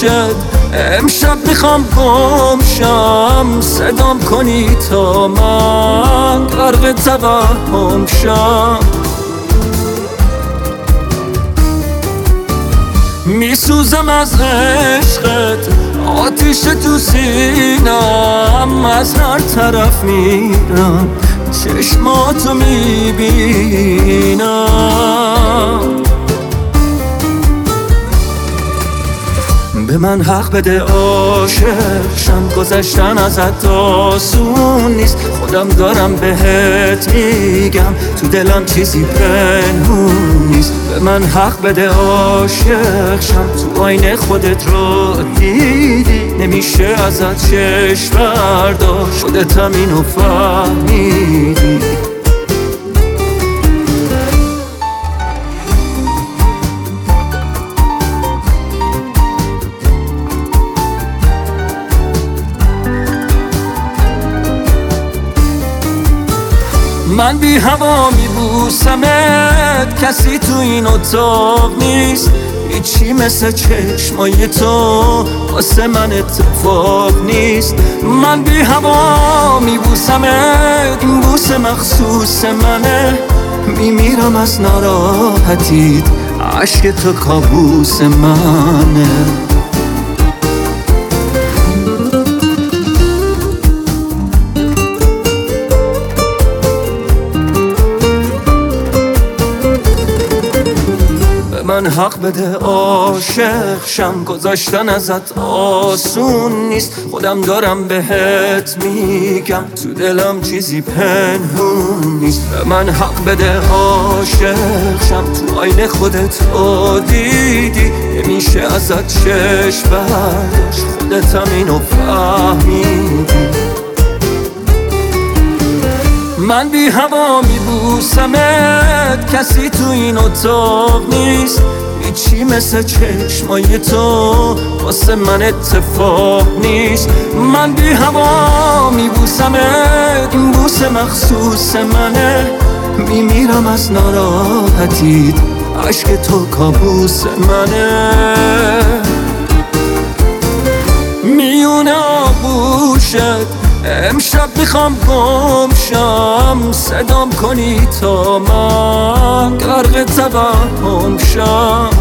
گوشت امشب می‌خوام گم صدام کنی تا من. غرق توهم شم. میسوزم از عشقت. آتیش تو سینم. از هر طرف میرم. چشماتو می‌بینم. به من حق بده عاشق شم گذشتن ازت آسون نیست. خودم دارم بهت میگم تو دلم چیزی پنهون نیست. به من حق بده عاشق تو آینه خودت رو دیدی. نمیشه ازت چشم برداشت خودتم اینو فهمیدی. من بی هوا میبوسمت کسی تو این اتاق نیست. هیچی مثل چشمای تو واسه من اتفاق نیست. من بی هوا میبوسمت بوس مخصوص منه. میمیرم از ناراحتیت عشق تو کابوس منه. من حق بده عاشق شم. گذاشتن ازت آسون نیست. خودم دارم بهت میگم. تو دلم چیزی پنهون نیست. به من حق بده عاشق شم. تو آینه خودت دیدی. نمیشه ازت چشم برداشت. خودتم اینو فهمیدی. من بی هوا میبوسمت کسی تو این اتاق نیست. هیچی مثل چشمای تو واسه من اتفاق نیست. من بی هوا میبوسمت این بوس مخصوص منه. میمیرم از ناراحتیت عشق تو کابوس منه. امشب می‌خوام گم صدام کنی تا من. غرق توهم شم.